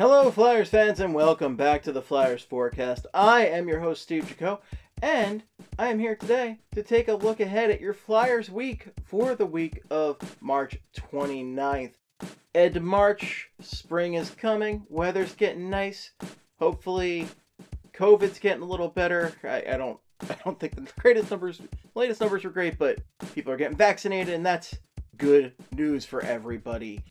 Hello, Flyers fans, and welcome back to the Flyers Forecast. I am your host, Steve Jaco, and I am here today to take a look ahead at your Flyers week for the week of March 29th. Ed March, spring is coming, weather's getting nice. Hopefully, COVID's getting a little better. I, I don't I don't think the greatest numbers latest numbers were great, but people are getting vaccinated and that's good news for everybody.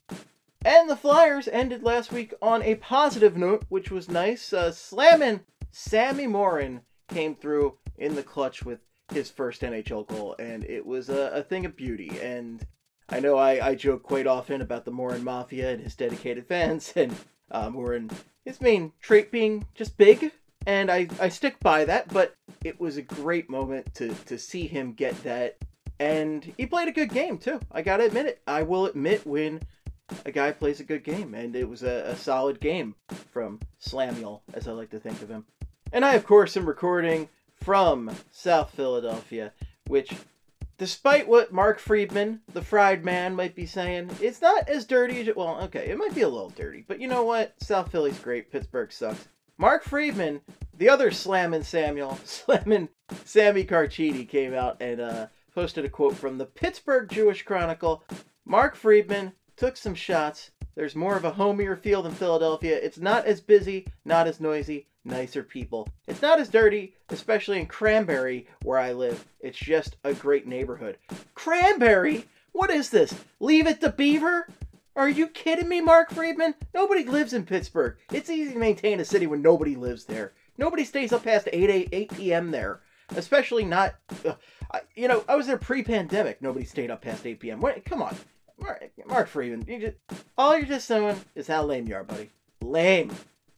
And the Flyers ended last week on a positive note, which was nice. Uh, slamming Sammy Morin came through in the clutch with his first NHL goal, and it was a, a thing of beauty. And I know I, I joke quite often about the Morin Mafia and his dedicated fans, and uh, Morin, his main trait being just big, and I, I stick by that, but it was a great moment to, to see him get that. And he played a good game, too. I gotta admit it. I will admit when a guy plays a good game, and it was a, a solid game from Slamuel, as I like to think of him. And I, of course, am recording from South Philadelphia, which, despite what Mark Friedman, the fried man, might be saying, it's not as dirty as it. Well, okay, it might be a little dirty, but you know what? South Philly's great. Pittsburgh sucks. Mark Friedman, the other slamming Samuel, slamming Sammy Carchidi, came out and uh, posted a quote from the Pittsburgh Jewish Chronicle. Mark Friedman took some shots. There's more of a homier feel than Philadelphia. It's not as busy, not as noisy, nicer people. It's not as dirty, especially in Cranberry, where I live. It's just a great neighborhood. Cranberry? What is this? Leave it to Beaver? Are you kidding me, Mark Friedman? Nobody lives in Pittsburgh. It's easy to maintain a city when nobody lives there. Nobody stays up past 8, 8, 8 p.m. there. Especially not. Uh, you know, I was there pre pandemic. Nobody stayed up past 8 p.m. What, come on. Mark, Mark Friedman, you just, all you're just showing is how lame you are, buddy. Lame.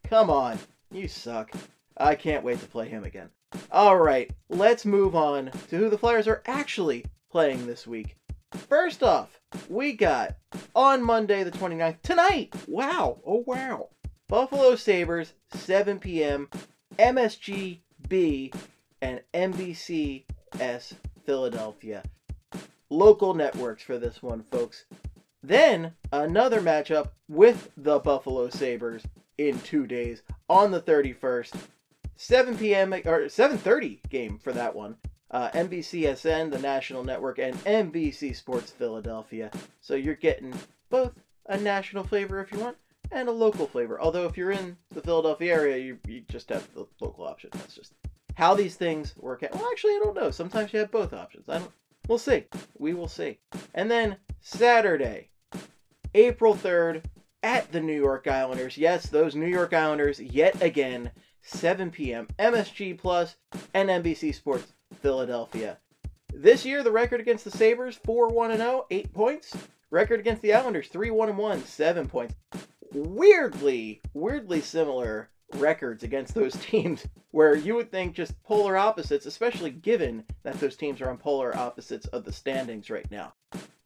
Come on. You suck. I can't wait to play him again. Alright, let's move on to who the Flyers are actually playing this week. First off, we got on Monday the 29th, tonight. Wow. Oh, wow. Buffalo Sabres, 7 p.m., MSGB, and NBCS Philadelphia. Local networks for this one, folks. Then another matchup with the Buffalo Sabres in two days on the 31st. 7 p.m. or 7:30 game for that one uh, NBCSN, the national network, and NBC Sports Philadelphia. So you're getting both a national flavor if you want and a local flavor. Although if you're in the Philadelphia area, you, you just have the local option. That's just how these things work out. Well, actually, I don't know. Sometimes you have both options. I don't. We'll see. We will see. And then Saturday, April 3rd, at the New York Islanders. Yes, those New York Islanders yet again, 7 p.m. MSG Plus and NBC Sports Philadelphia. This year, the record against the Sabres 4 1 0, 8 points. Record against the Islanders 3 1 1, 7 points. Weirdly, weirdly similar records against those teams where you would think just polar opposites, especially given that those teams are on polar opposites of the standings right now.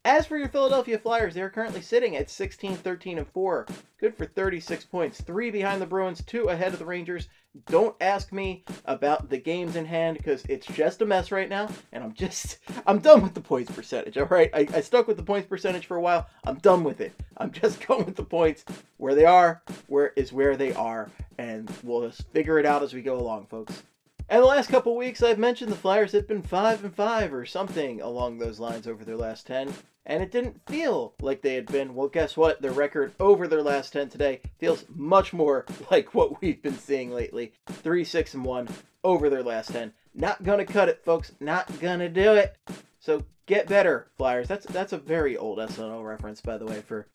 As for your Philadelphia Flyers, they are currently sitting at 16, 13, and 4. Good for 36 points. Three behind the Bruins, two ahead of the Rangers. Don't ask me about the games in hand because it's just a mess right now, and I'm just I'm done with the points percentage. All right, I, I stuck with the points percentage for a while. I'm done with it. I'm just going with the points where they are, where is where they are, and we'll just figure it out as we go along, folks. And the last couple weeks, I've mentioned the Flyers had been five and five or something along those lines over their last ten and it didn't feel like they had been. Well, guess what? Their record over their last 10 today feels much more like what we've been seeing lately 3 6 and 1 over their last 10. Not gonna cut it, folks. Not gonna do it. So get better, Flyers. That's that's a very old SNL reference, by the way, for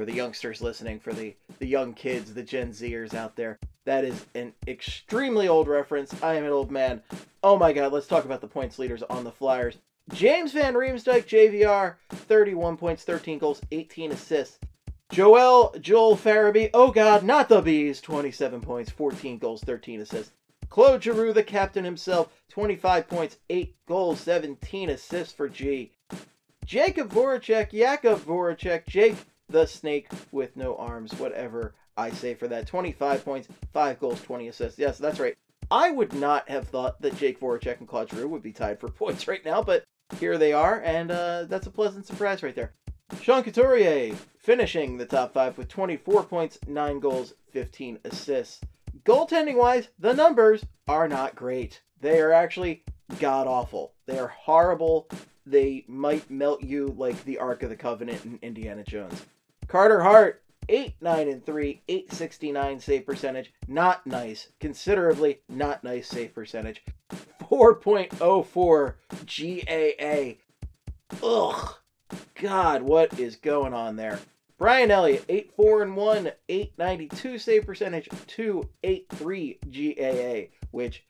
for the youngsters listening, for the the young kids, the Gen Zers out there. That is an extremely old reference. I am an old man. Oh my god, let's talk about the points leaders on the Flyers. James Van Riemsdyk, JVR, 31 points, 13 goals, 18 assists. Joel Joel Farabee, oh god, not the Bees, 27 points, 14 goals, 13 assists. Claude Giroux, the captain himself, 25 points, 8 goals, 17 assists for G. Jacob Voracek, Jakub Voracek, Jake the Snake with no arms, whatever I say for that. 25 points, 5 goals, 20 assists. Yes, that's right. I would not have thought that Jake Voracek and Claude Giroux would be tied for points right now, but here they are, and uh, that's a pleasant surprise right there. Sean Couturier finishing the top five with 24 points, 9 goals, 15 assists. Goaltending wise, the numbers are not great. They are actually god awful. They are horrible. They might melt you like the Ark of the Covenant in Indiana Jones. Carter Hart, 8 9 and 3, 869 save percentage. Not nice. Considerably not nice save percentage. 4.04 GAA. Ugh. God, what is going on there? Brian Elliott, 8 4 and 1, 892 save percentage, 283 GAA, which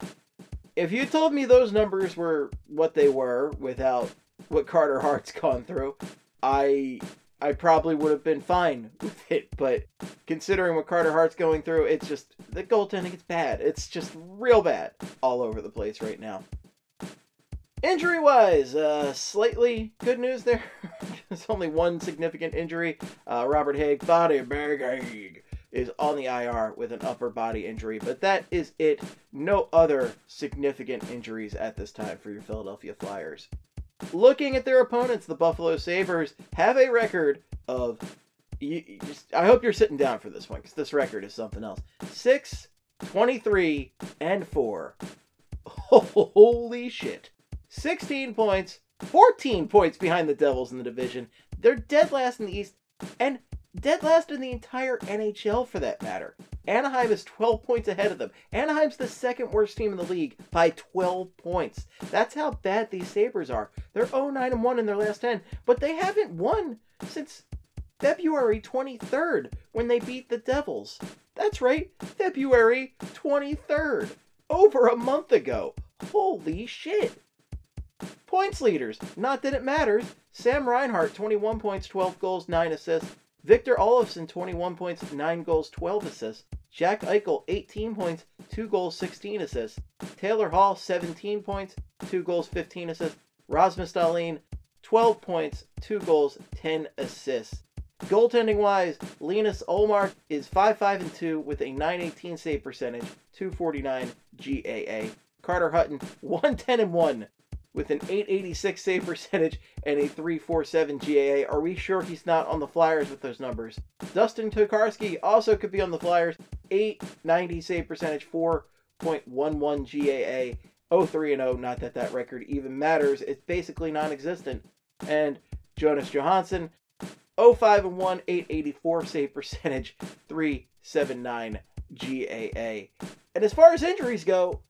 if you told me those numbers were what they were without what Carter Hart's gone through, I I probably would have been fine with it. But considering what Carter Hart's going through, it's just the goaltending is bad. It's just real bad all over the place right now. Injury wise, uh, slightly good news there. There's only one significant injury. Uh, Robert Hagg, body bag is on the IR with an upper body injury, but that is it. No other significant injuries at this time for your Philadelphia Flyers. Looking at their opponents, the Buffalo Sabres have a record of. You, you just, I hope you're sitting down for this one because this record is something else. 6, 23, and 4. Holy shit. 16 points, 14 points behind the Devils in the division. They're dead last in the East and dead last in the entire NHL for that matter. Anaheim is 12 points ahead of them. Anaheim's the second worst team in the league by 12 points. That's how bad these Sabres are. They're 0 9 and 1 in their last 10, but they haven't won since February 23rd when they beat the Devils. That's right, February 23rd. Over a month ago. Holy shit. Points leaders. Not that it matters. Sam Reinhart, 21 points, 12 goals, 9 assists. Victor Olofsson, 21 points, 9 goals, 12 assists. Jack Eichel, 18 points, 2 goals, 16 assists. Taylor Hall, 17 points, 2 goals, 15 assists. Rasmus Dahlin, 12 points, 2 goals, 10 assists. Goaltending wise, Linus Ullmark is 5 5 and 2 with a 918 save percentage, 249 GAA. Carter Hutton, 110 and 1 with an 886 save percentage and a 347 GAA. Are we sure he's not on the Flyers with those numbers? Dustin Tokarski also could be on the Flyers. 890 save percentage, 4.11 GAA. 03 and 0, not that that record even matters. It's basically non existent. And Jonas Johansson, 05 and 1, 884 save percentage, 379 GAA. And as far as injuries go,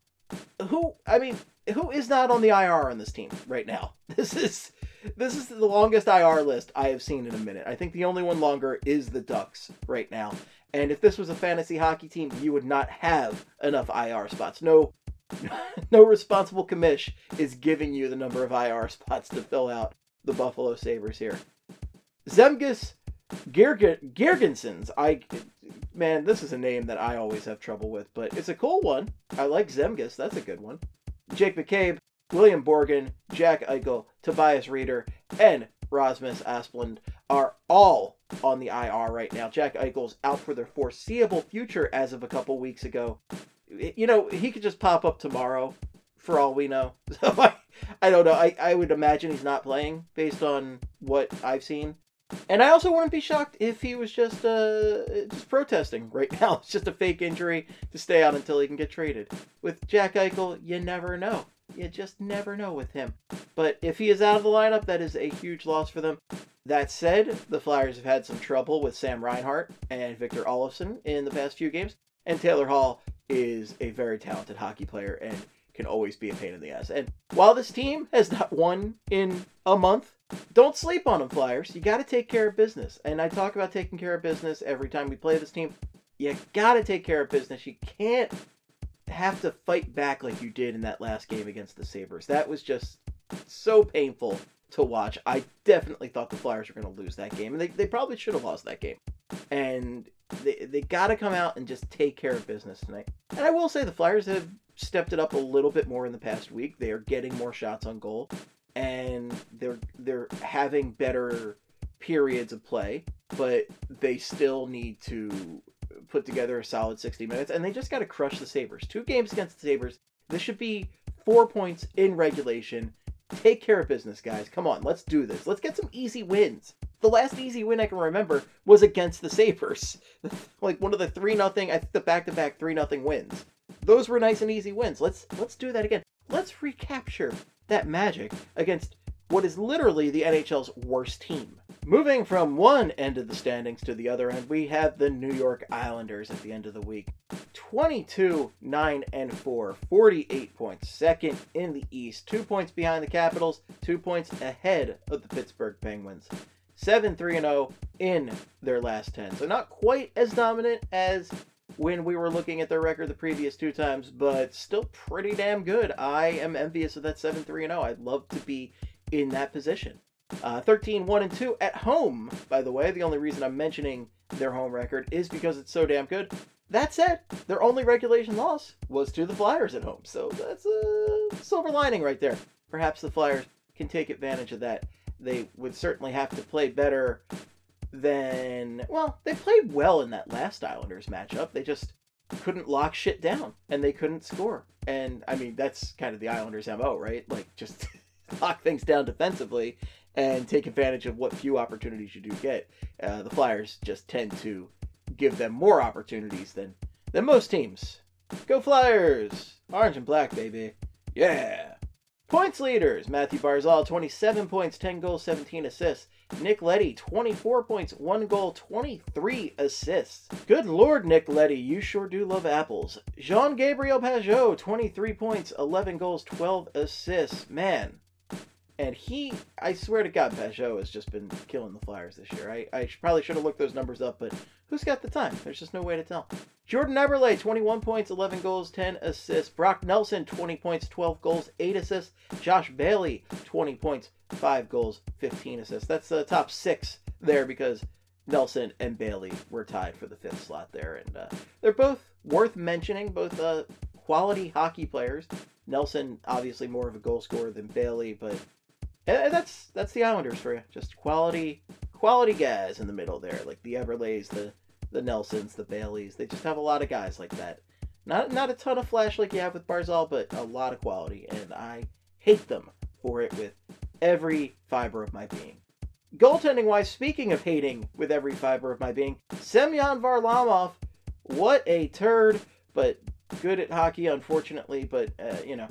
who, I mean, who is not on the IR on this team right now? This is this is the longest IR list I have seen in a minute. I think the only one longer is the Ducks right now. And if this was a fantasy hockey team, you would not have enough IR spots. No no responsible commish is giving you the number of IR spots to fill out the Buffalo Sabres here. Zemgus Girgensons. I man, this is a name that I always have trouble with, but it's a cool one. I like Zemgus. That's a good one. Jake McCabe, William Borgen, Jack Eichel, Tobias Rieder, and Rasmus Asplund are all on the IR right now. Jack Eichel's out for the foreseeable future as of a couple weeks ago. You know, he could just pop up tomorrow for all we know. So I, I don't know. I, I would imagine he's not playing based on what I've seen. And I also wouldn't be shocked if he was just uh just protesting right now. It's just a fake injury to stay out until he can get traded. With Jack Eichel, you never know. You just never know with him. But if he is out of the lineup, that is a huge loss for them. That said, the Flyers have had some trouble with Sam Reinhart and Victor Olofsson in the past few games, and Taylor Hall is a very talented hockey player and can always be a pain in the ass. And while this team has not won in a month, don't sleep on them, Flyers. You got to take care of business. And I talk about taking care of business every time we play this team. You got to take care of business. You can't have to fight back like you did in that last game against the Sabres. That was just so painful to watch. I definitely thought the Flyers were going to lose that game, and they, they probably should have lost that game. And they, they got to come out and just take care of business tonight. And I will say the Flyers have stepped it up a little bit more in the past week. They are getting more shots on goal and they're they're having better periods of play, but they still need to put together a solid 60 minutes and they just got to crush the Sabres. Two games against the Sabres. This should be 4 points in regulation. Take care of business, guys. Come on, let's do this. Let's get some easy wins. the last easy win I can remember was against the Sabres. like one of the three nothing, I think the back to back three nothing wins. Those were nice and easy wins. Let's let's do that again. Let's recapture that magic against what is literally the NHL's worst team. Moving from one end of the standings to the other end, we have the New York Islanders at the end of the week. 22, 9, and 4, 48 points, second in the East, two points behind the Capitals, two points ahead of the Pittsburgh Penguins. 7 3 0 in their last 10. So, not quite as dominant as when we were looking at their record the previous two times, but still pretty damn good. I am envious of that 7 3 0. I'd love to be in that position. Uh, 13 1 and 2 at home, by the way. The only reason I'm mentioning their home record is because it's so damn good. That said, their only regulation loss was to the Flyers at home. So that's a silver lining right there. Perhaps the Flyers can take advantage of that. They would certainly have to play better than. Well, they played well in that last Islanders matchup. They just couldn't lock shit down and they couldn't score. And I mean, that's kind of the Islanders' MO, right? Like, just lock things down defensively and take advantage of what few opportunities you do get. Uh, the Flyers just tend to give them more opportunities than than most teams. Go Flyers! Orange and black, baby. Yeah. Points leaders: Mathew Barzal, 27 points, 10 goals, 17 assists. Nick Leddy, 24 points, 1 goal, 23 assists. Good lord, Nick Leddy, you sure do love apples. Jean Gabriel Pageau, 23 points, 11 goals, 12 assists. Man, and he, I swear to God, Pageau has just been killing the Flyers this year. I, I probably should have looked those numbers up, but who's got the time? There's just no way to tell. Jordan Eberle, 21 points, 11 goals, 10 assists. Brock Nelson, 20 points, 12 goals, 8 assists. Josh Bailey, 20 points, 5 goals, 15 assists. That's the top six there because Nelson and Bailey were tied for the fifth slot there. And uh, they're both worth mentioning, both uh, quality hockey players. Nelson, obviously more of a goal scorer than Bailey, but and that's that's the Islanders for you. Just quality quality guys in the middle there, like the Eberles, the the Nelsons, the Baileys. They just have a lot of guys like that. Not not a ton of flash like you have with Barzal, but a lot of quality, and I hate them for it with every fiber of my being. Goaltending wise, speaking of hating with every fiber of my being, Semyon Varlamov, what a turd, but good at hockey, unfortunately, but uh, you know,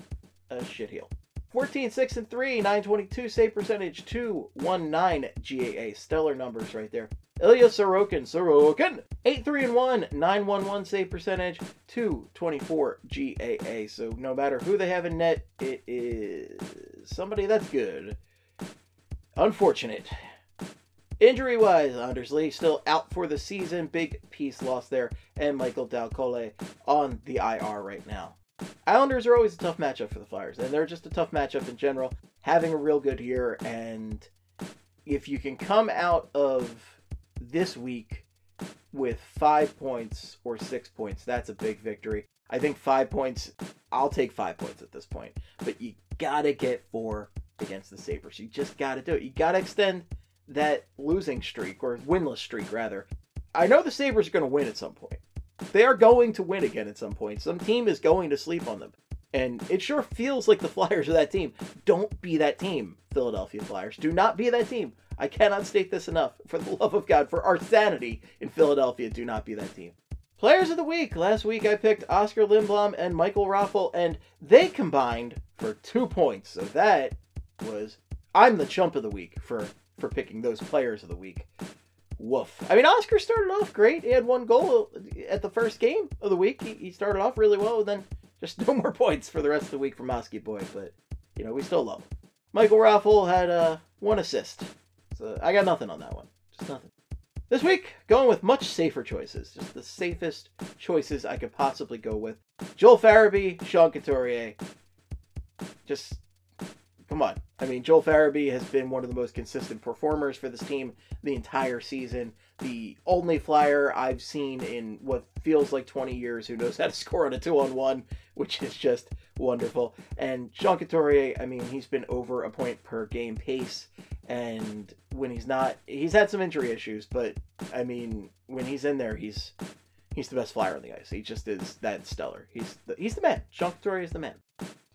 a shitheel. 14, 6, and 3, 922 save percentage, 219 GAA. Stellar numbers right there. Ilya Sorokin, Sorokin, 8, 3, and 1, 911 save percentage, 224 GAA. So no matter who they have in net, it is somebody that's good. Unfortunate. Injury wise, Anders Lee still out for the season. Big piece lost there. And Michael Dal Colle on the IR right now. Islanders are always a tough matchup for the Flyers, and they're just a tough matchup in general. Having a real good year, and if you can come out of this week with five points or six points, that's a big victory. I think five points, I'll take five points at this point, but you gotta get four against the Sabres. You just gotta do it. You gotta extend that losing streak, or winless streak, rather. I know the Sabres are gonna win at some point. They are going to win again at some point. Some team is going to sleep on them. And it sure feels like the Flyers are that team. Don't be that team, Philadelphia Flyers. Do not be that team. I cannot state this enough. For the love of God, for our sanity in Philadelphia, do not be that team. Players of the week. Last week I picked Oskar Lindblom and Michael Raffl, and they combined for two points. So that was I'm the chump of the week for for picking those players of the week woof. I mean, Oskar started off great. He had one goal at the first game of the week. He, he started off really well, and then just no more points for the rest of the week from Oski Boy. But, you know, we still love him. Michael Raffl had uh, one assist. So I got nothing on that one. Just nothing. This week, going with much safer choices. Just the safest choices I could possibly go with. Joel Farabee, Sean Couturier. Just come on. I mean, Joel Farabee has been one of the most consistent performers for this team the entire season. The only flyer I've seen in what feels like 20 years who knows how to score on a two on one, which is just wonderful. And Sean Couturier, I mean, he's been over a point per game pace. And when he's not, he's had some injury issues, but I mean, when he's in there, he's he's the best flyer on the ice. He just is that stellar. He's the, he's the man. Sean Couturier is the man.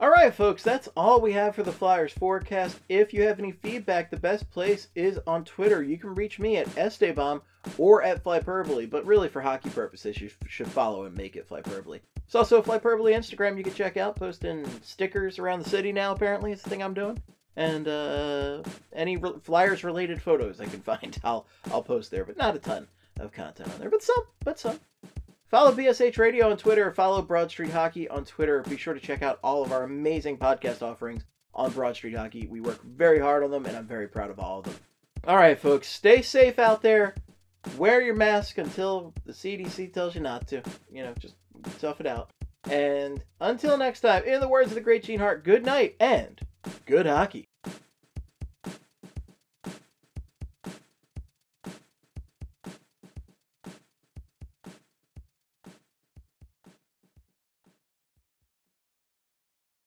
All right, folks, that's all we have for the Flyers forecast. If you have any feedback, the best place is on Twitter. You can reach me at Esteban or at Flyperbole, but really for hockey purposes, you should follow and make it Flyperbole. It's also Flyperbole Instagram you can check out, posting stickers around the city now, apparently. It's the thing I'm doing. And uh, any re- Flyers related photos I can find, I'll, I'll post there, but not a ton of content on there, but some, but some. Follow BSH Radio on Twitter. Follow Broad Street Hockey on Twitter. Be sure to check out all of our amazing podcast offerings on Broad Street Hockey. We work very hard on them, and I'm very proud of all of them. All right, folks, stay safe out there. Wear your mask until the CDC tells you not to. You know, just tough it out. And until next time, in the words of the great Gene Hart, good night and good hockey.